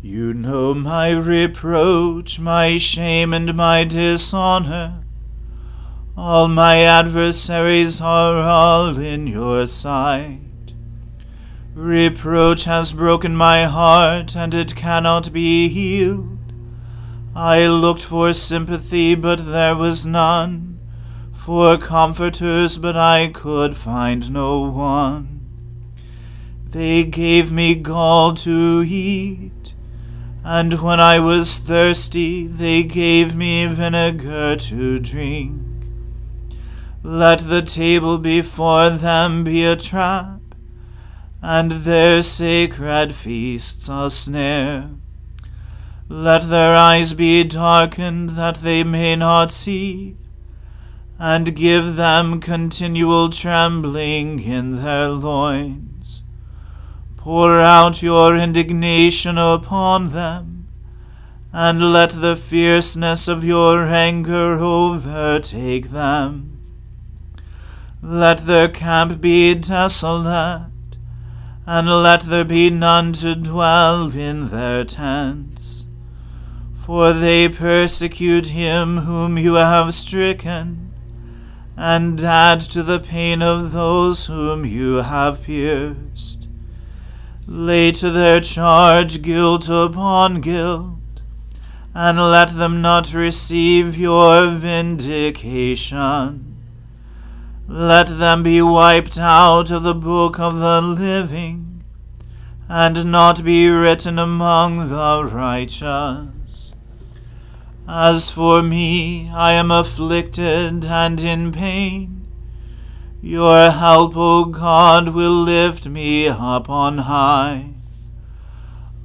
You know my reproach, my shame, and my dishonor. All my adversaries are all in your sight. Reproach has broken my heart, and it cannot be healed. I looked for sympathy, but there was none, for comforters, but I could find no one. They gave me gall to eat, and when I was thirsty, they gave me vinegar to drink. Let the table before them be a trap, and their sacred feasts a snare. Let their eyes be darkened that they may not see, and give them continual trembling in their loins. Pour out your indignation upon them, and let the fierceness of your anger overtake them. Let their camp be desolate, and let there be none to dwell in their tents. For they persecute him whom you have stricken, and add to the pain of those whom you have pierced. Lay to their charge guilt upon guilt, and let them not receive your vindication. let them be wiped out of the book of the living, and not be written among the righteous. As for me, I am afflicted and in pain. Your help, O God, will lift me up on high.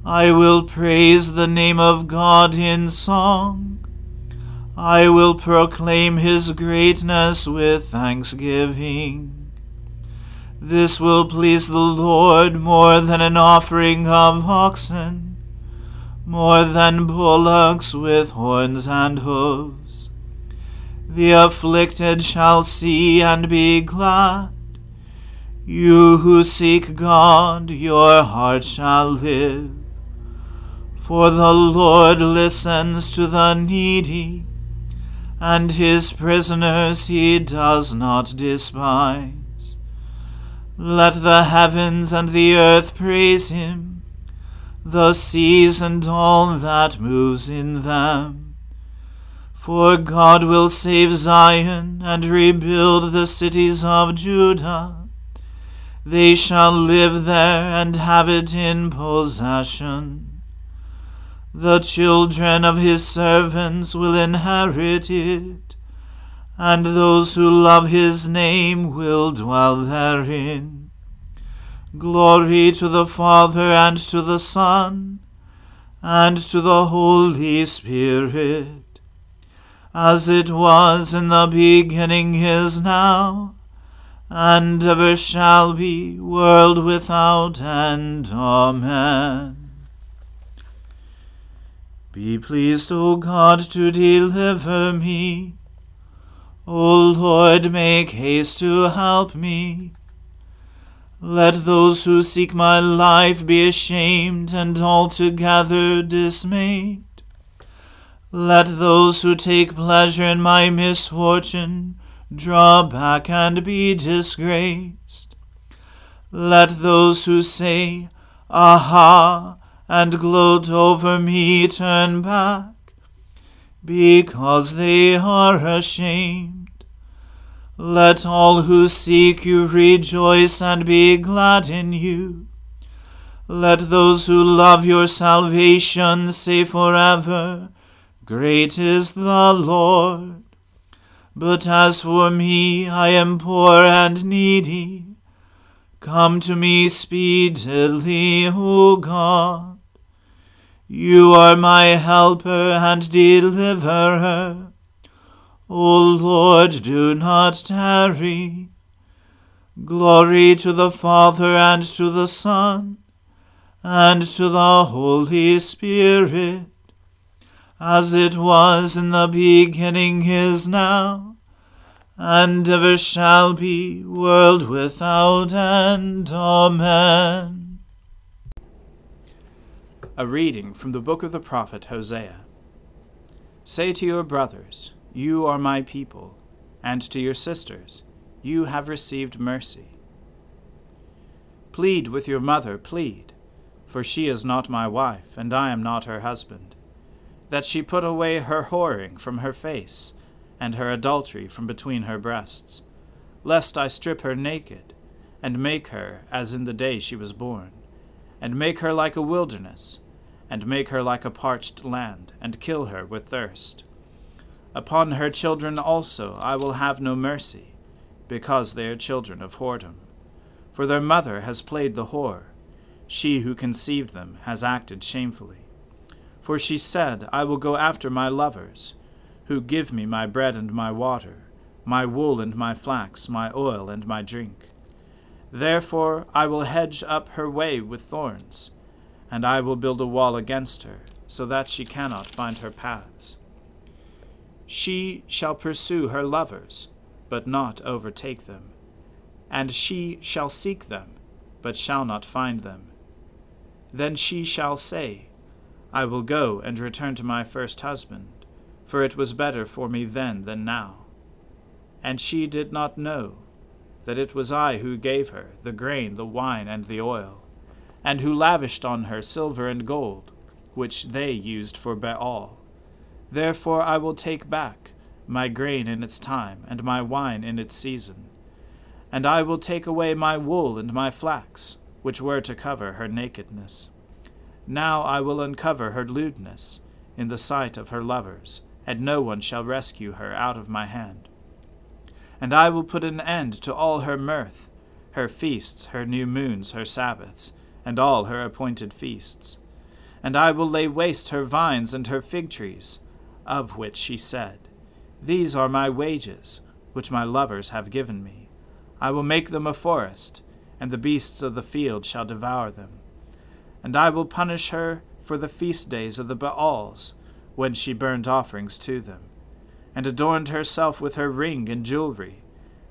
I will praise the name of God in song. I will proclaim his greatness with thanksgiving. This will please the Lord more than an offering of oxen, more than bullocks with horns and hoofs. The afflicted shall see and be glad. You who seek God, your heart shall live. For the Lord listens to the needy and his prisoners he does not despise. Let the heavens and the earth praise him, the seas and all that moves in them. For God will save Zion and rebuild the cities of Judah. They shall live there and have it in possession. The children of his servants will inherit it, and those who love his name will dwell therein. Glory to the Father and to the Son and to the Holy Spirit, as it was in the beginning is now, and ever shall be, world without end. Amen. Be pleased, O God, to deliver me. O Lord, make haste to help me. Let those who seek my life be ashamed and altogether dismayed. Let those who take pleasure in my misfortune draw back and be disgraced. Let those who say, Aha! and gloat over me turn back, because they are ashamed. Let all who seek you rejoice and be glad in you. Let those who love your salvation say forever, Great is the Lord. But as for me, I am poor and needy. Come to me speedily, O God. You are my helper and deliverer. O Lord, do not tarry. Glory to the Father and to the Son and to the Holy Spirit, as it was in the beginning is now, and ever shall be, world without end. Amen. A reading from the book of the prophet Hosea. Say to your brothers, You are my people, and to your sisters, You have received mercy. Plead with your mother, plead, for she is not my wife, and I am not her husband, that she put away her whoring from her face, and her adultery from between her breasts, lest I strip her naked, and make her as in the day she was born, and make her like a wilderness and make her like a parched land, and kill her with thirst. Upon her children also I will have no mercy, because they are children of whoredom. For their mother has played the whore, she who conceived them has acted shamefully. For she said, I will go after my lovers, who give me my bread and my water, my wool and my flax, my oil and my drink. Therefore I will hedge up her way with thorns and I will build a wall against her, so that she cannot find her paths. She shall pursue her lovers, but not overtake them, and she shall seek them, but shall not find them. Then she shall say, I will go and return to my first husband, for it was better for me then than now. And she did not know that it was I who gave her the grain, the wine, and the oil and who lavished on her silver and gold, which they used for Baal. Therefore I will take back my grain in its time, and my wine in its season, And I will take away my wool and my flax, which were to cover her nakedness. Now I will uncover her lewdness in the sight of her lovers, and no one shall rescue her out of my hand. And I will put an end to all her mirth, her feasts, her new moons, her Sabbaths, and all her appointed feasts. And I will lay waste her vines and her fig trees, of which she said, These are my wages, which my lovers have given me. I will make them a forest, and the beasts of the field shall devour them. And I will punish her for the feast days of the Baals, when she burnt offerings to them, and adorned herself with her ring and jewelry,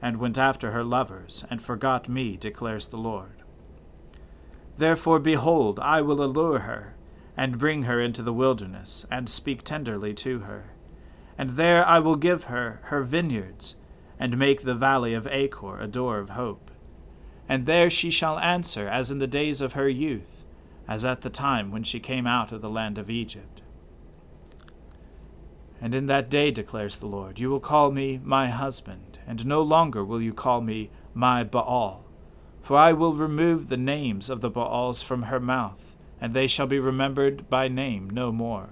and went after her lovers, and forgot me, declares the Lord. Therefore, behold, I will allure her, and bring her into the wilderness, and speak tenderly to her. And there I will give her her vineyards, and make the valley of Achor a door of hope. And there she shall answer as in the days of her youth, as at the time when she came out of the land of Egypt. And in that day, declares the Lord, you will call me my husband, and no longer will you call me my Baal. For I will remove the names of the Baals from her mouth, and they shall be remembered by name no more.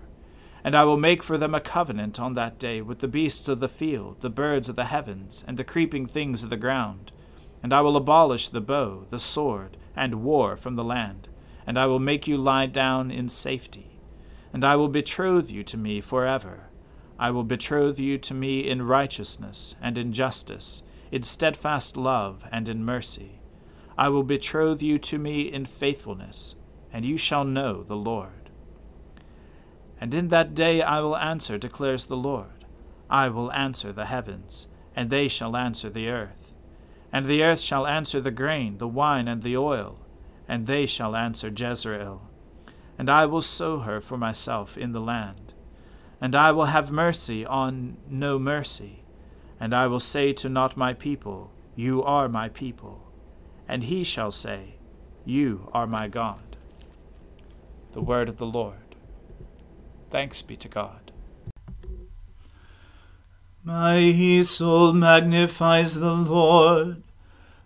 And I will make for them a covenant on that day with the beasts of the field, the birds of the heavens, and the creeping things of the ground. And I will abolish the bow, the sword, and war from the land, and I will make you lie down in safety. And I will betroth you to me forever. I will betroth you to me in righteousness and in justice, in steadfast love and in mercy. I will betroth you to me in faithfulness and you shall know the Lord. And in that day I will answer, declares the Lord. I will answer the heavens, and they shall answer the earth. And the earth shall answer the grain, the wine, and the oil, and they shall answer Jezreel. And I will sow her for myself in the land. And I will have mercy on no mercy. And I will say to not my people, You are my people. And he shall say, You are my God. The word of the Lord. Thanks be to God. My soul magnifies the Lord.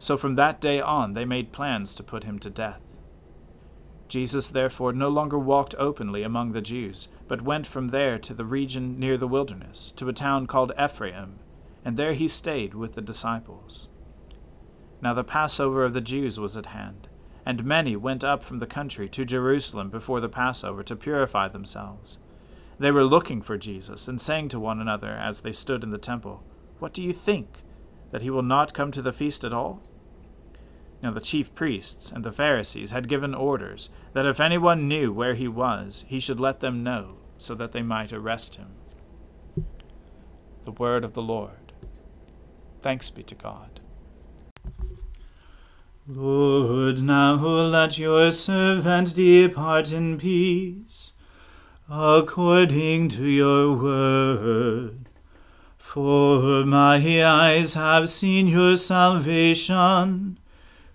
So from that day on they made plans to put him to death. Jesus therefore no longer walked openly among the Jews, but went from there to the region near the wilderness, to a town called Ephraim, and there he stayed with the disciples. Now the Passover of the Jews was at hand, and many went up from the country to Jerusalem before the Passover to purify themselves. They were looking for Jesus, and saying to one another as they stood in the temple, What do you think? That he will not come to the feast at all? Now the chief priests and the Pharisees had given orders that if anyone knew where he was, he should let them know, so that they might arrest him. The word of the Lord. Thanks be to God. Lord, now let your servant depart in peace, according to your word. For my eyes have seen your salvation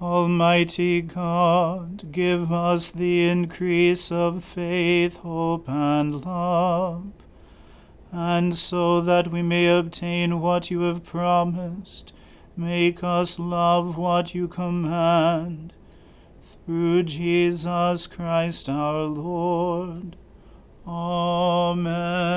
Almighty God, give us the increase of faith, hope, and love, and so that we may obtain what you have promised, make us love what you command. Through Jesus Christ our Lord. Amen.